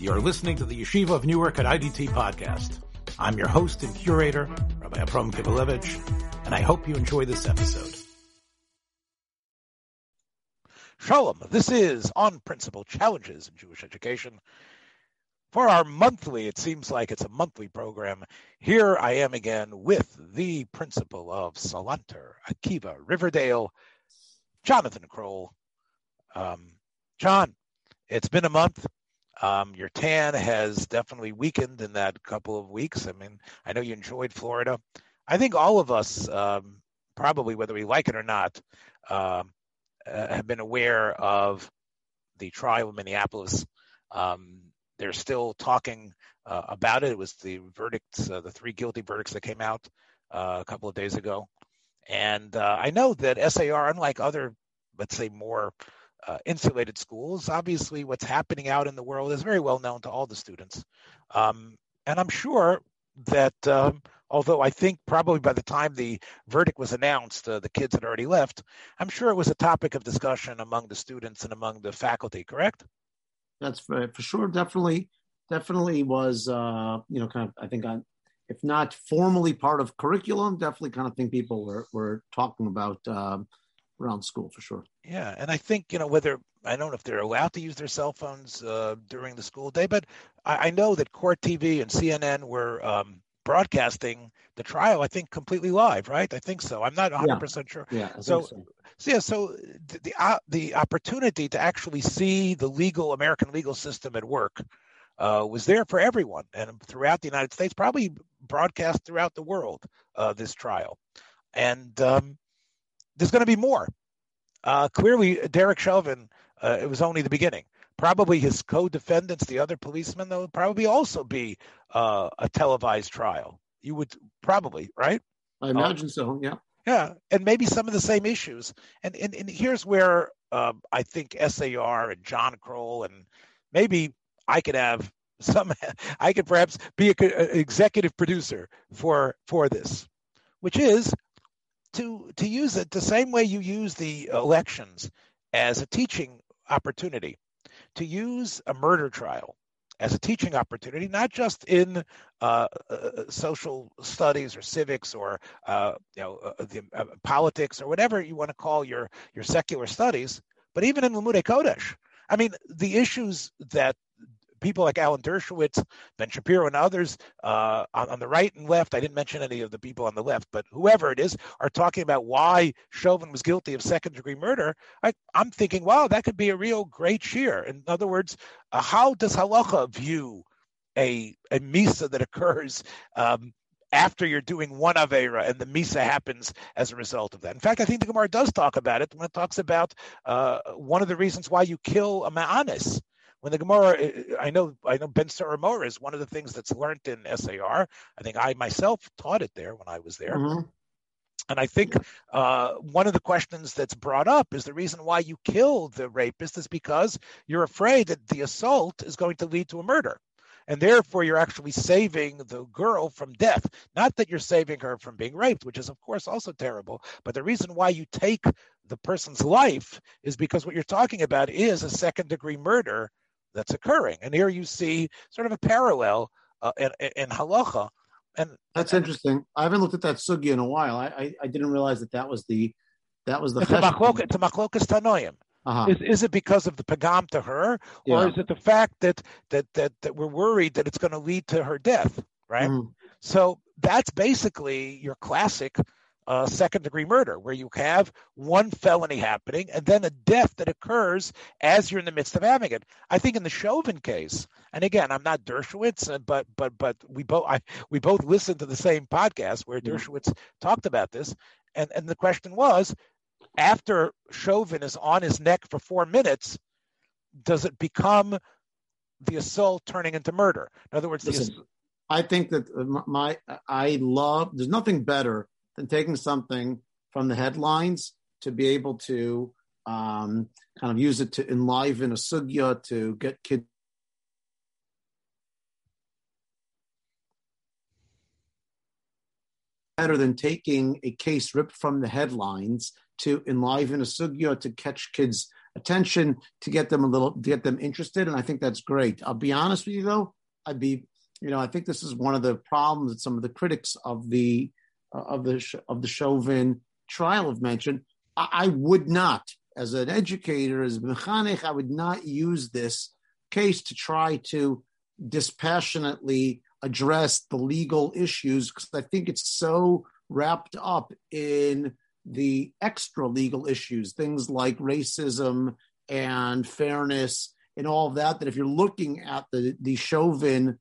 You're listening to the Yeshiva of Newark at IDT podcast. I'm your host and curator, Rabbi Abram Kibalevich, and I hope you enjoy this episode. Shalom, this is On Principle Challenges in Jewish Education. For our monthly, it seems like it's a monthly program. Here I am again with the principal of Salanter, Akiva, Riverdale, Jonathan Kroll. Um, Jon, it's been a month. Um, your tan has definitely weakened in that couple of weeks. I mean, I know you enjoyed Florida. I think all of us, um, probably whether we like it or not, uh, have been aware of the trial in Minneapolis. Um, they're still talking uh, about it. It was the verdicts, uh, the three guilty verdicts that came out uh, a couple of days ago. And uh, I know that SAR, unlike other, let's say, more uh, insulated schools. Obviously, what's happening out in the world is very well known to all the students. Um, and I'm sure that, um, although I think probably by the time the verdict was announced, uh, the kids had already left, I'm sure it was a topic of discussion among the students and among the faculty, correct? That's for, for sure. Definitely, definitely was, uh, you know, kind of, I think on, if not formally part of curriculum, definitely kind of thing people were, were talking about, um, around school for sure. Yeah, and I think you know whether I don't know if they're allowed to use their cell phones uh, during the school day, but I, I, know that Court TV and CNN were um, broadcasting the trial. I think completely live, right? I think so. I'm not 100 yeah. percent sure. Yeah. So, so, so, yeah. So the the, uh, the opportunity to actually see the legal American legal system at work. Uh, was there for everyone and throughout the United States, probably broadcast throughout the world. Uh, this trial, and um, there's going to be more. Uh, clearly, Derek Chauvin, uh, it was only the beginning. Probably his co-defendants, the other policemen, though, probably also be uh, a televised trial. You would probably, right? I imagine so. Yeah. Yeah, and maybe some of the same issues. And and, and here's where um, I think SAR and Jon Kroll and maybe I could have some. I could perhaps be an executive producer for for this, which is to to use it the same way you use the elections as a teaching opportunity, to use a murder trial as a teaching opportunity, not just in uh, uh, social studies or civics or uh, you know uh, the, uh, politics or whatever you want to call your your secular studies, but even in Limudei Kodesh. I mean, the issues that people like Alan Dershowitz, Ben Shapiro, and others uh, on, on, the right and left, I didn't mention any of the people on the left, but whoever it is, are talking about why Chauvin was guilty of second degree murder. I, am thinking, wow, that could be a real great shiur. In other words, uh, how does halacha view a, a misa that occurs um, after you're doing one Avera and the Misa happens as a result of that. In fact, I think the Gemara does talk about it when it talks about uh, one of the reasons why you kill a Ma'anis when the Gemara, I know, I know Ben Saramor is one of the things that's learned in SAR. I think I myself taught it there when I was there. Mm-hmm. And I think uh, one of the questions that's brought up is the reason why you kill the rapist is because you're afraid that the assault is going to lead to a murder. And therefore, you're actually saving the girl from death. Not that you're saving her from being raped, which is, of course, also terrible. But the reason why you take the person's life is because what you're talking about is a second degree murder that's occurring. And here you see sort of a parallel uh, in, in halacha. And that's and, interesting. I haven't looked at that sugi in a while. I, I, I didn't realize that that was the that was the. It's a machlokas tanoim. Uh-huh. Is, is it because of the pagam to her, or yeah. is it the fact that, that that that we're worried that it's going to lead to her death? Right. Mm. So that's basically your classic uh, second degree murder, where you have one felony happening and then a death that occurs as you're in the midst of having it. I think in the Chauvin case, and again, I'm not Dershowitz, uh, but but but we both I, we both listened to the same podcast where mm-hmm. Dershowitz talked about this, and and the question was, after Chauvin is on his neck for four minutes, does it become the assault turning into murder? In other words, Listen, I think that my I love. There's nothing better than taking something from the headlines to be able to um, kind of use it to enliven a sugya to get kids better than taking a case ripped from the headlines to enliven a sugya to catch kids' attention to get them a little to get them interested, and I think that's great. I'll be honest with you though, I'd be you know I think this is one of the problems that some of the critics of the of the of the Chauvin trial have mentioned. I, I would not, as an educator, as a mechanech, I would not use this case to try to dispassionately address the legal issues because I think it's so wrapped up in the extra legal issues, things like racism and fairness and all of that. That if you're looking at the the Chauvin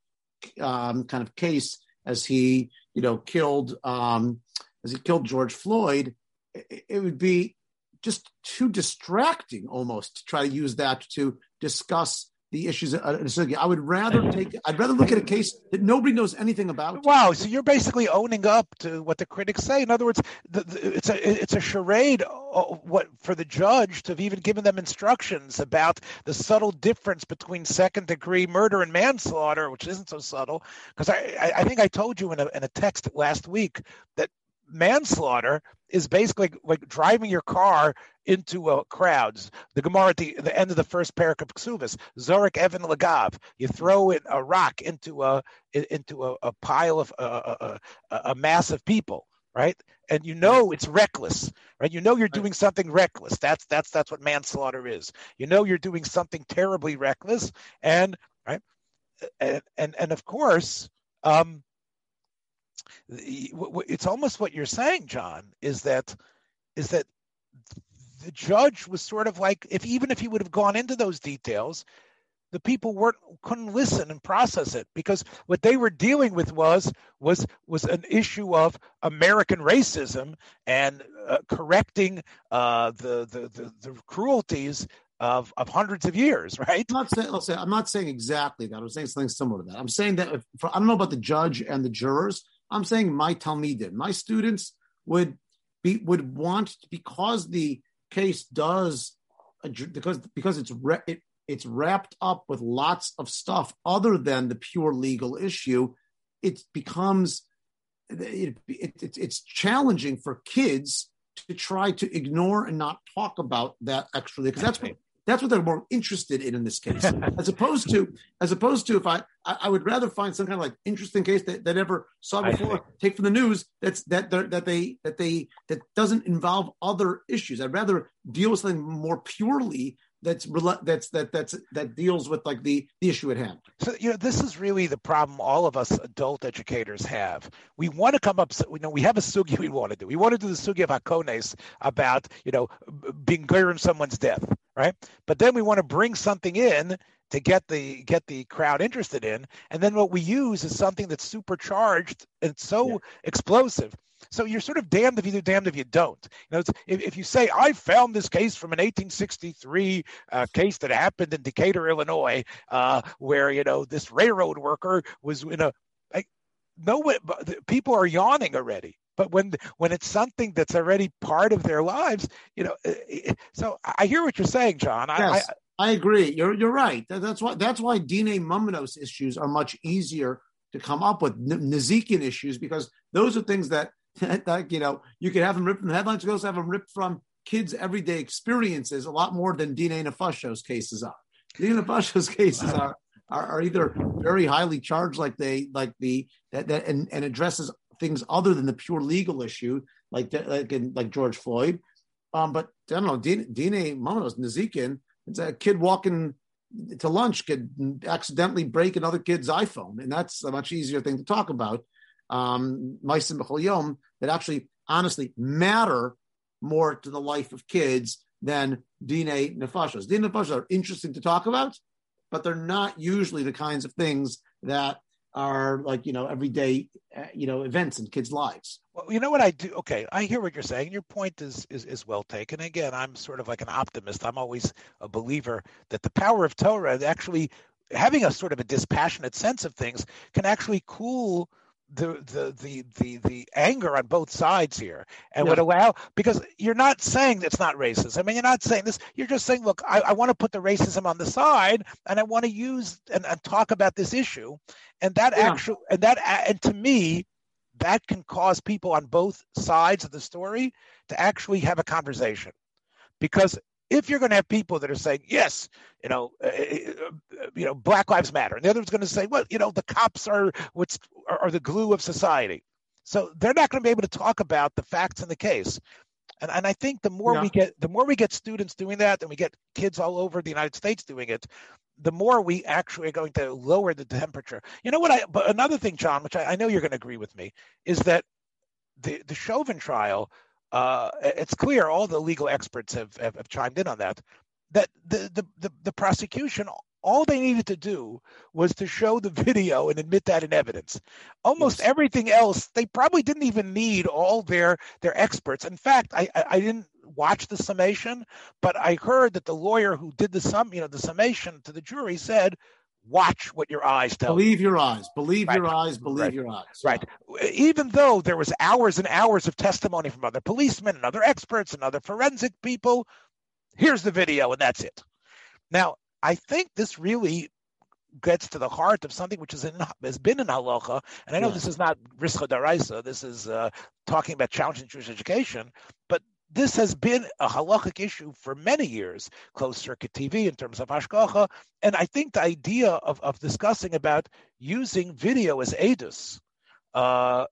um, kind of case as he you know killed um, as he killed George Floyd, it, it would be just too distracting almost to try to use that to discuss the issues. I would rather take. I'd rather look at a case that nobody knows anything about. Wow! So you're basically owning up to what the critics say. In other words, the, the, it's a it's a charade. Uh, what for the judge to have even given them instructions about the subtle difference between second degree murder and manslaughter, which isn't so subtle. Because I I think I told you in a in a text last week that manslaughter is basically like driving your car into uh, crowds. The Gemara at the, the, end of the first parak of Ksubis, Zorik Evan Lagav. You throw in a rock into a into a, a pile of a, a, a mass of people, right? And you know it's reckless, right? You know you're doing something reckless. That's that's that's what manslaughter is. You know you're doing something terribly reckless, and right, and and, and of course. Um, it's almost what you're saying, Jon, is that is that the judge was sort of like if even if he would have gone into those details, the people weren't couldn't listen and process it because what they were dealing with was was was an issue of American racism and uh, correcting uh, the, the, the the cruelties of of hundreds of years, right? I'm not saying, say, I'm not saying exactly that. I'm saying something similar to that. I'm saying that if, I don't know about the judge and the jurors. I'm saying my talmidim, my students would be would want because the case does because because it's it, it's wrapped up with lots of stuff other than the pure legal issue. It becomes it, it, it's challenging for kids to try to ignore and not talk about that extra because that's what that's what they're more interested in in this case, as opposed to as opposed to if I I, would rather find some kind of like interesting case that, that ever saw before, take from the news that's that that they that they that doesn't involve other issues. I'd rather deal with something more purely that's that's that that's that deals with like the the issue at hand. So you know this is really the problem all of us adult educators have. We want to come up, you know, we have a sugi we want to do. We want to do the sugi of hakones about you know being in someone's death, right? But then we want to bring something in to get the get the crowd interested in, and then what we use is something that's supercharged and so yeah. explosive so you're sort of damned if you do, damned if you don't. You know, if, if you say I found this case from an 1863 uh, case that happened in Decatur, Illinois, uh, where you know this railroad worker was in a like, no people are yawning already. But when when it's something that's already part of their lives, you know. Uh, uh, so I hear what you're saying, Jon. Yes. I, I, agree. You're you're right. That's why that's why Dine Mumnos issues are much easier to come up with Nazikian issues because those are things that that you know you could have them ripped from the headlines. You can also have them ripped from kids' everyday experiences a lot more than Dine Nefashos cases are. Dine Nefashos cases are, are, are either very highly charged, like they like the that, that and, and addresses things other than the pure legal issue, like like in, like George Floyd. Um, but I don't know, Dine, Dine Nazikin, it's a kid walking to lunch could accidentally break another kid's iPhone, and that's a much easier thing to talk about um, that actually honestly matter more to the life of kids than Dine Nefashos. Dine Nefashos are interesting to talk about, but they're not usually the kinds of things that are like, you know, everyday, uh, you know, events in kids' lives. Well, you know what I do? Okay, I hear what you're saying. Your point is, is, is well taken. Again, I'm sort of like an optimist. I'm always a believer that the power of Torah actually having a sort of a dispassionate sense of things can actually cool the the the the the anger on both sides here and yeah. would allow because you're not saying it's not racist. I mean, you're not saying this. You're just saying, look, I, I want to put the racism on the side, and I want to use and, and talk about this issue, and that yeah. actual and that and to me, that can cause people on both sides of the story to actually have a conversation, because if you're going to have people that are saying yes, you know, uh, uh, you know, Black Lives Matter, and the other one's going to say, well, you know, the cops are what's are, are the glue of society. So they're not going to be able to talk about the facts in the case. And, and I think the more yeah. we get the more we get students doing that, and we get kids all over the United States doing it, the more we actually are going to lower the temperature. You know what? I but another thing, Jon, which I, I know you're going to agree with me, is that the the Chauvin trial. Uh, it's clear all the legal experts have, have, have chimed in on that. That the, the the the prosecution all they needed to do was to show the video and admit that in evidence. Almost yes. everything else, they probably didn't even need all their their experts. In fact, I, I, I didn't watch the summation, but I heard that the lawyer who did the sum, you know, the summation to the jury said, "Watch what your eyes tell." Believe you. your eyes. Believe right. your eyes. Believe right. your eyes. Right. Even though there was hours and hours of testimony from other policemen and other experts and other forensic people, here's the video, and that's it. Now, I think this really gets to the heart of something which is in, has been in halacha, and I know yeah. this is not rischa daraisa. This is uh, talking about challenging Jewish education, but this has been a halachic issue for many years, closed circuit TV in terms of hashgacha, and I think the idea of, of discussing about using video as edus uh,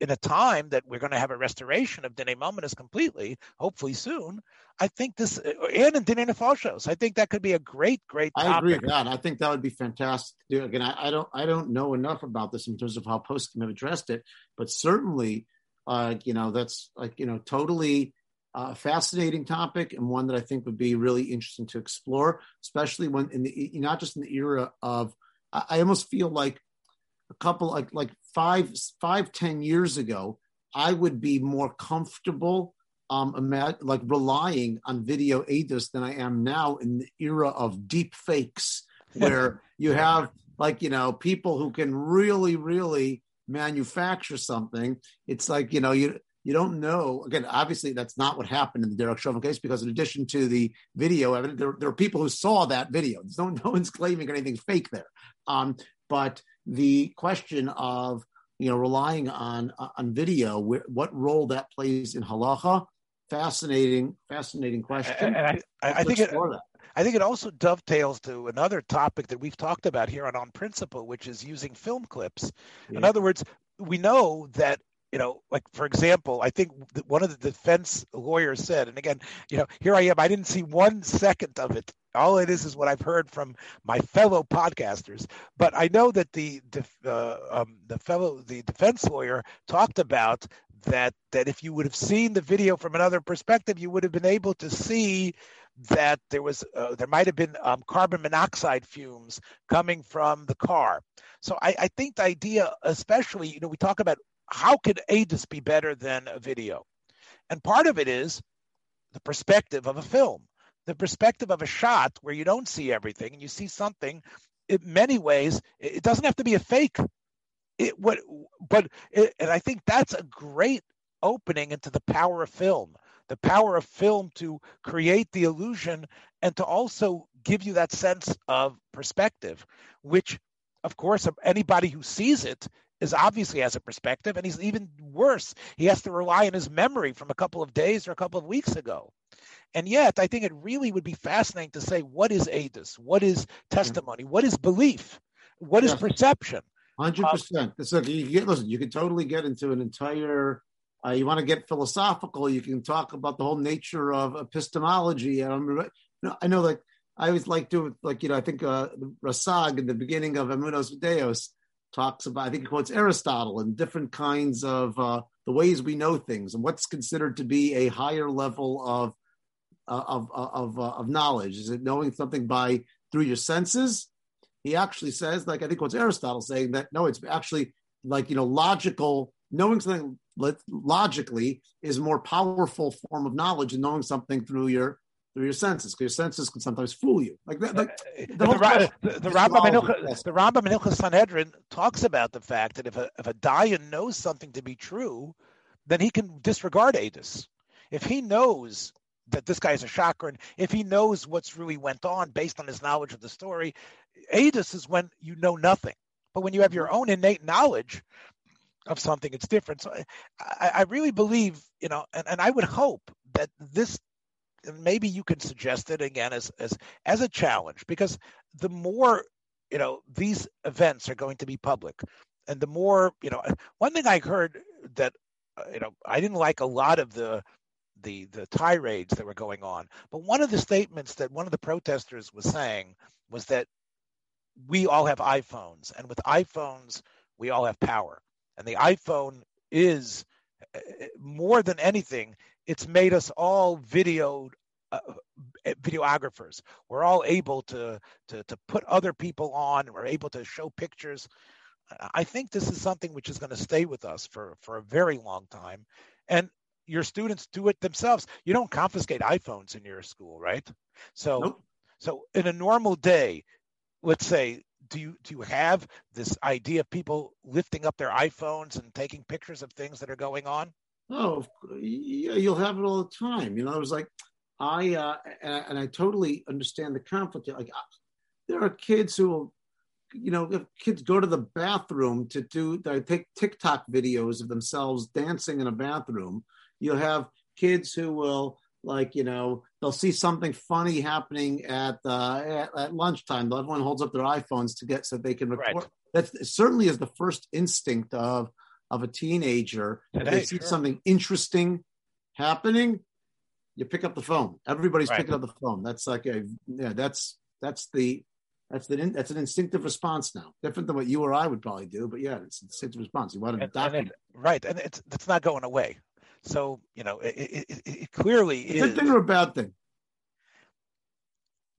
in a time that we're going to have a restoration of Dine Mamonis completely, hopefully soon, I think this, and in Dine Nefashos, I think that could be a great, great topic. I agree with that. I think that would be fantastic. Again, I, I, don't, I don't know enough about this in terms of how poskim have addressed it, but certainly, uh, you know, that's like, you know, totally uh, fascinating topic and one that I think would be really interesting to explore, especially when in the, not just in the era of, I, almost feel like a couple like like five five ten years ago, I would be more comfortable um imag- like relying on video edus than I am now in the era of deep fakes where you have like you know people who can really really manufacture something. It's like you know you you don't know. Again, obviously, that's not what happened in the Derek Chauvin case because, in addition to the video evidence, there, there are people who saw that video. No, no one's claiming anything's fake there. Um, but the question of you know relying on on video, what role that plays in halacha, fascinating, fascinating question. And I, I, I think it, that. I think it also dovetails to another topic that we've talked about here on On Principle, which is using film clips. Yeah. In other words, we know that you know, like for example, I think one of the defense lawyers said, and again, you know, here I am. I didn't see one second of it. All it is is what I've heard from my fellow podcasters. But I know that the uh, um, the fellow the defense lawyer talked about that that if you would have seen the video from another perspective, you would have been able to see that there was uh, there might have been um, carbon monoxide fumes coming from the car. So I, I, think the idea, especially, you know, we talk about how could edus be better than a video? And part of it is the perspective of a film, the perspective of a shot where you don't see everything and you see something. In many ways, it doesn't have to be a fake. It what, but it, and I think that's a great opening into the power of film, the power of film to create the illusion and to also give you that sense of perspective, which of course, anybody who sees it is obviously has a perspective, and he's even worse. He has to rely on his memory from a couple of days or a couple of weeks ago. And yet, I think it really would be fascinating to say what is edus, what is testimony, what is belief, what is perception. Hundred um, percent. So you get listen. You can totally get into an entire. Uh, you want to get philosophical. You can talk about the whole nature of epistemology. Um, I know, like I always like to, like you know, I think uh, Rasag in the beginning of Emunos V'Deos talks about, I think he quotes Aristotle and different kinds of uh, the ways we know things and what's considered to be a higher level of uh, of of, uh, of knowledge. Is it knowing something by through your senses? He actually says, like I think what's Aristotle saying that no, it's actually like you know logical knowing something logically is a more powerful form of knowledge than knowing something through your through your senses, because your senses can sometimes fool you. Like that, like the, the, the, the Rambam the Rambam in Sanhedrin talks about the fact that if a if a Dayan knows something to be true, then he can disregard Adis. If he knows that this guy is a chakran, if he knows what's really went on based on his knowledge of the story, Adis is when you know nothing. But when you have your own innate knowledge of something, it's different. So I, I really believe, you know, and, and I would hope that this maybe you can suggest it again as as as a challenge because the more you know these events are going to be public and the more you know one thing i heard that uh, you know i didn't like a lot of the the the tirades that were going on but one of the statements that one of the protesters was saying was that we all have iPhones and with iPhones we all have power and the iPhone is uh, more than anything it's made us all video uh, videographers. We're all able to, to to put other people on. We're able to show pictures. I think this is something which is going to stay with us for for a very long time. And your students do it themselves. You don't confiscate iPhones in your school, right? So nope. so in a normal day, let's say do you do you have this idea of people lifting up their iPhones and taking pictures of things that are going on? Oh, yeah, you'll have it all the time. You know, it was like I uh, and, and I totally understand the conflict. Like, there are kids who will, you know, if kids go to the bathroom to do, they take TikTok videos of themselves dancing in a bathroom. You'll have kids who will, like, you know, they'll see something funny happening at uh, at, at lunchtime. Everyone holds up their iPhones to get so they can record. Right. That certainly is the first instinct of of a teenager. Today, they see sure. something interesting happening, you pick up the phone. Everybody's right. picking up the phone. That's like a yeah. That's that's the that's the that's an instinctive response now. Different than what you or I would probably do, but yeah, it's an instinctive response. You want to and, document, and it, right? And it's it's not going away. So you know, it, it, it clearly is. Good thing or a bad thing?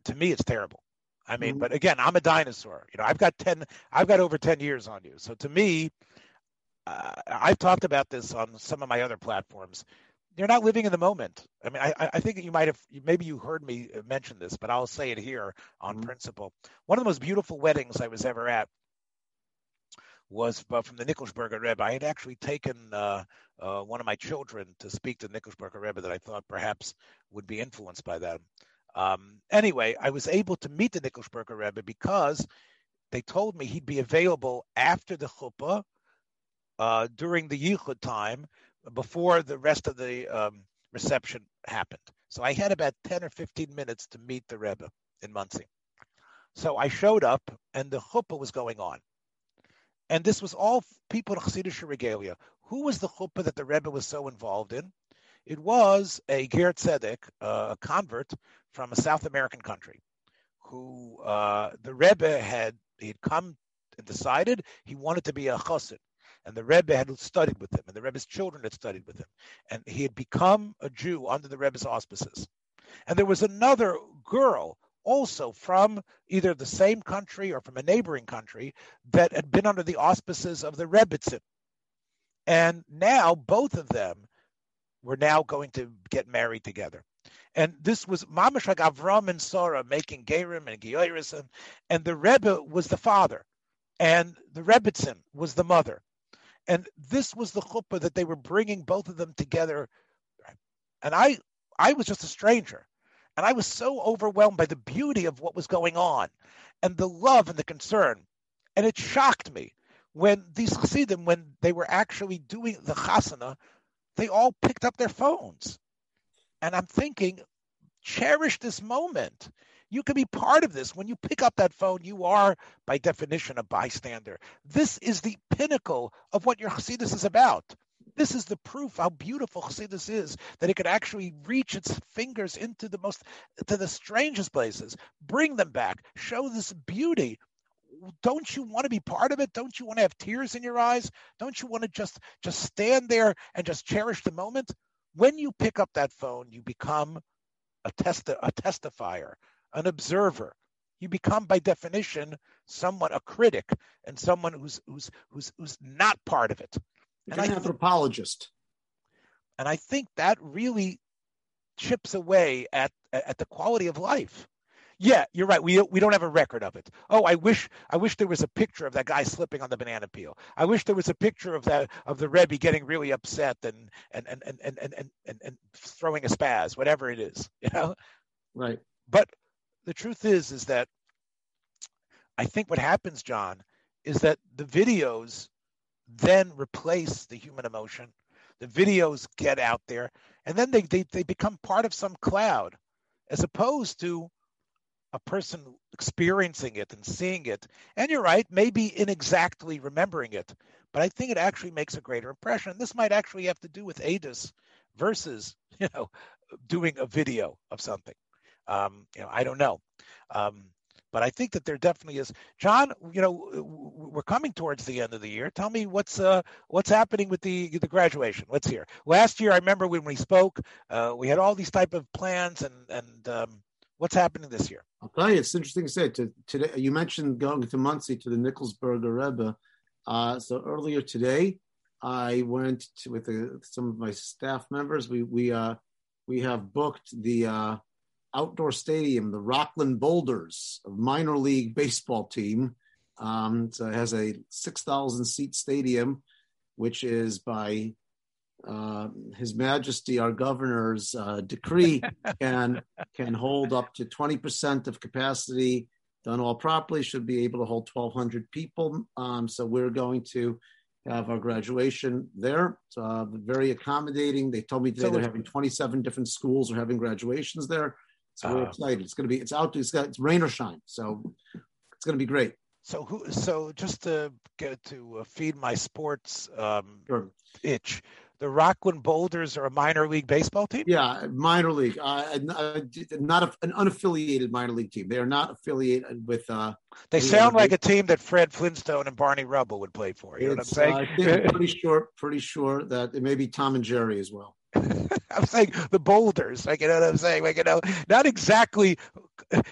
To me, it's terrible. I mean, mm-hmm. but again, I'm a dinosaur. You know, I've got ten. I've got over ten years on you. So to me, uh, I've talked about this on some of my other platforms you're not living in the moment. I mean, I, I think you might have, maybe you heard me mention this, but I'll say it here on mm-hmm. principle. One of the most beautiful weddings I was ever at was uh, from the Nikolsburger Rebbe. I had actually taken uh, uh, one of my children to speak to the Nikolsburger Rebbe that I thought perhaps would be influenced by them. Um, anyway, I was able to meet the Nikolsburger Rebbe because they told me he'd be available after the chuppah uh, during the yichud time before the rest of the um, reception happened. So I had about 10 or 15 minutes to meet the Rebbe in Monsey. So I showed up and the chuppah was going on. And this was all people in Chassidish regalia. Who was the chuppah that the Rebbe was so involved in? It was a Ger Tzedek, a convert from a South American country, who uh, the Rebbe had he had come and decided he wanted to be a chassid and the Rebbe had studied with him, and the Rebbe's children had studied with him, and he had become a Jew under the Rebbe's auspices. And there was another girl also from either the same country or from a neighboring country that had been under the auspices of the Rebbitzin. And now both of them were now going to get married together. And this was Mamash like Avram and Sarah making Gerim and Gioiris, and, and the Rebbe was the father, and the Rebbitzin was the mother. And this was the chuppah that they were bringing both of them together. And I, I was just a stranger. And I was so overwhelmed by the beauty of what was going on and the love and the concern. And it shocked me when these chassidim, when they were actually doing the chasana, they all picked up their phones. And I'm thinking, cherish this moment. You can be part of this. When you pick up that phone, you are, by definition, a bystander. This is the pinnacle of what your Hasidus is about. This is the proof how beautiful Hasidus is, that it could actually reach its fingers into the most, to the strangest places, bring them back, show this beauty. Don't you want to be part of it? Don't you want to have tears in your eyes? Don't you want to just just stand there and just cherish the moment? When you pick up that phone, you become a test a testifier, an observer. You become, by definition, someone a critic and someone who's who's who's who's not part of it. You're and an anthropologist. And I think that really chips away at at the quality of life. Yeah, you're right. We we don't have a record of it. Oh, I wish I wish there was a picture of that guy slipping on the banana peel. I wish there was a picture of that of the Rebbe getting really upset and and and and and and, and, and throwing a spaz, whatever it is. You know. Right. But the truth is, is that I think what happens, Jon, is that the videos then replace the human emotion. the videos get out there, and then they, they, they become part of some cloud, as opposed to a person experiencing it and seeing it. And you're right, maybe inexactly remembering it, but I think it actually makes a greater impression. This might actually have to do with ADIS versus, you know, doing a video of something. Um, you know, I don't know. Um, but I think that there definitely is. Jon, you know, we're coming towards the end of the year. Tell me what's uh, what's happening with the the graduation. Let's hear. Last year, I remember when we spoke, uh, we had all these type of plans, and and um, what's happening this year? I'll tell you, it's interesting to say. To, today, you mentioned going to Monsey to the Nikolsburger Rebbe. Uh, so earlier today, I went to, with the, some of my staff members. We we uh, we have booked the uh, outdoor stadium, the Rockland Boulders, a minor league baseball team. Um, so it has a 6,000 seat stadium, which is by uh, His Majesty, our governor's uh, decree, can, can hold up to 20% of capacity. Done all properly, should be able to hold 1,200 people. Um, so we're going to have our graduation there. It's uh, very accommodating. They told me today so they're having 27 different schools are having graduations there. So we're uh, excited. It's going to be, it's out, it's got, it's rain or shine. So it's going to be great. So who, so just to get to uh, feed my sports um, sure. itch, the Rockland Boulders are a minor league baseball team. Yeah, minor league. Uh, not a, an unaffiliated minor league team. They are not affiliated with. Uh, they sound like a team that Fred Flintstone and Barney Rubble would play for. You know what I'm saying? Uh, I think pretty sure, pretty sure that it may be Tom and Jerry as well. I'm saying the boulders, like you know what I'm saying, like you know, not exactly,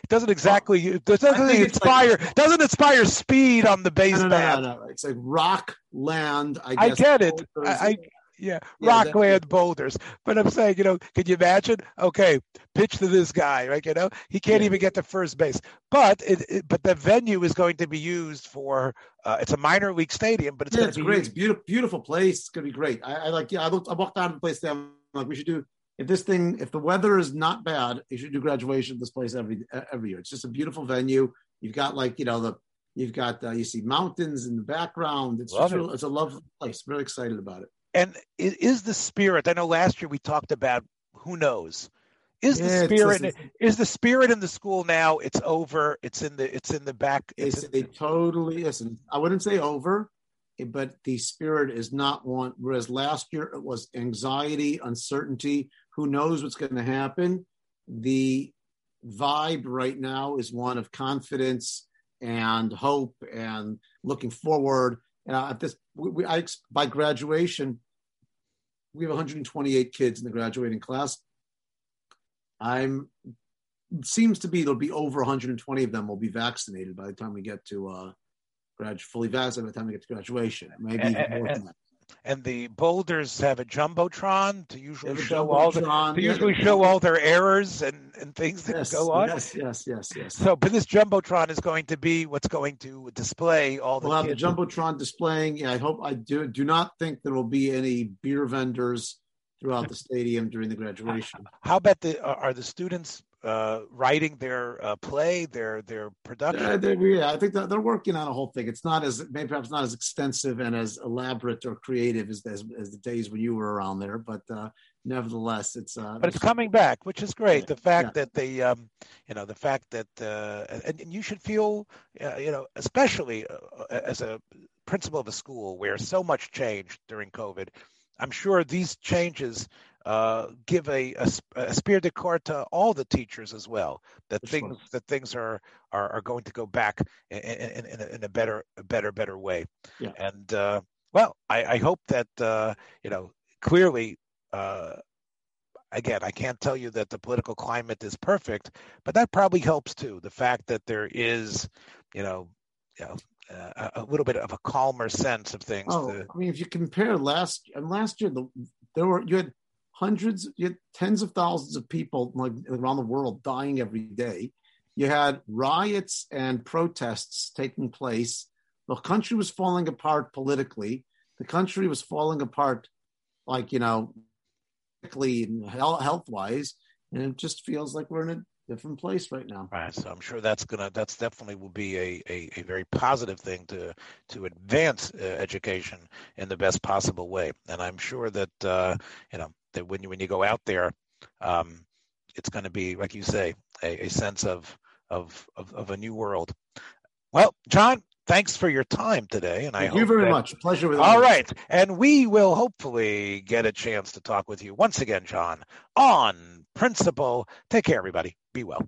doesn't exactly, doesn't inspire, like, doesn't inspire speed on the base no, no, no, It's like rock land. I, I get it. I, I, yeah, yeah rockland boulders. But I'm saying, you know, can you imagine? Okay, pitch to this guy, right? You know, he can't yeah. even get to first base. But it, it, but the venue is going to be used for. Uh, it's a minor league stadium, but it's yeah, it's great. Used. It's beautiful, beautiful place. It's gonna be great. I, I like. Yeah, I looked. I walked of the place. There, like, we should do. If this thing, if the weather is not bad, you should do graduation at this place every every year. It's just a beautiful venue. You've got like you know the You've got uh, you see mountains in the background. It's just, it. it's a lovely place. Really excited about it and is the spirit i know last year we talked about who knows is yeah, the spirit just, is the spirit in the school now it's over it's in the it's in the back it's, they totally listen i wouldn't say over but the spirit is not one whereas last year it was anxiety uncertainty who knows what's going to happen the vibe right now is one of confidence and hope and looking forward and at this, we, I, by graduation, we have 128 kids in the graduating class. I'm seems to be there'll be over 120 of them will be vaccinated by the time we get to uh, grad fully vaccinated by the time we get to graduation. Maybe and, more and, than that and the boulders have a jumbotron to usually show all the to usually show all their errors and, and things that yes, go on. Yes, yes, yes, yes. So, but this jumbotron is going to be what's going to display all the. We'll have the jumbotron displaying. Yeah, I hope I do. Do not think there will be any beer vendors throughout the stadium during the graduation. How about the are the students uh, writing their uh, play, their their production? Yeah, yeah, I think they're working on a whole thing. It's not as maybe perhaps not as extensive and as elaborate or creative as as, as the days when you were around there, but uh, nevertheless, it's. Uh, but it's coming back, which is great. The fact yeah. that they, um, you know, the fact that, uh, and, and you should feel, uh, you know, especially uh, as a principal of a school where so much changed during COVID. I'm sure these changes uh, give a, a, a esprit de corps to all the teachers as well. That things that things are, are, are going to go back in, in, in, a, in a better a better better way. Yeah. And uh, well, I, I hope that uh, you know clearly. Uh, again, I can't tell you that the political climate is perfect, but that probably helps too. The fact that there is, you know, you know, uh, a little bit of a calmer sense of things. Oh, to... I mean, if you compare last and last year, the, there were you had hundreds, tens of thousands of people like around the world dying every day. You had riots and protests taking place. The country was falling apart politically. The country was falling apart, like you know, politically and health wise. And it just feels like we're in a different place right now. Right. So I'm sure that's gonna that's definitely will be a, a, a very positive thing to to advance uh, education in the best possible way. And I'm sure that uh, you know that when you when you go out there, um, it's going to be like you say a, a sense of, of of of a new world. Well, Jon, thanks for your time today. And Thank I you very that, much. Pleasure with All you. right. And we will hopefully get a chance to talk with you once again, Jon, on principle. Take care, everybody. Be well.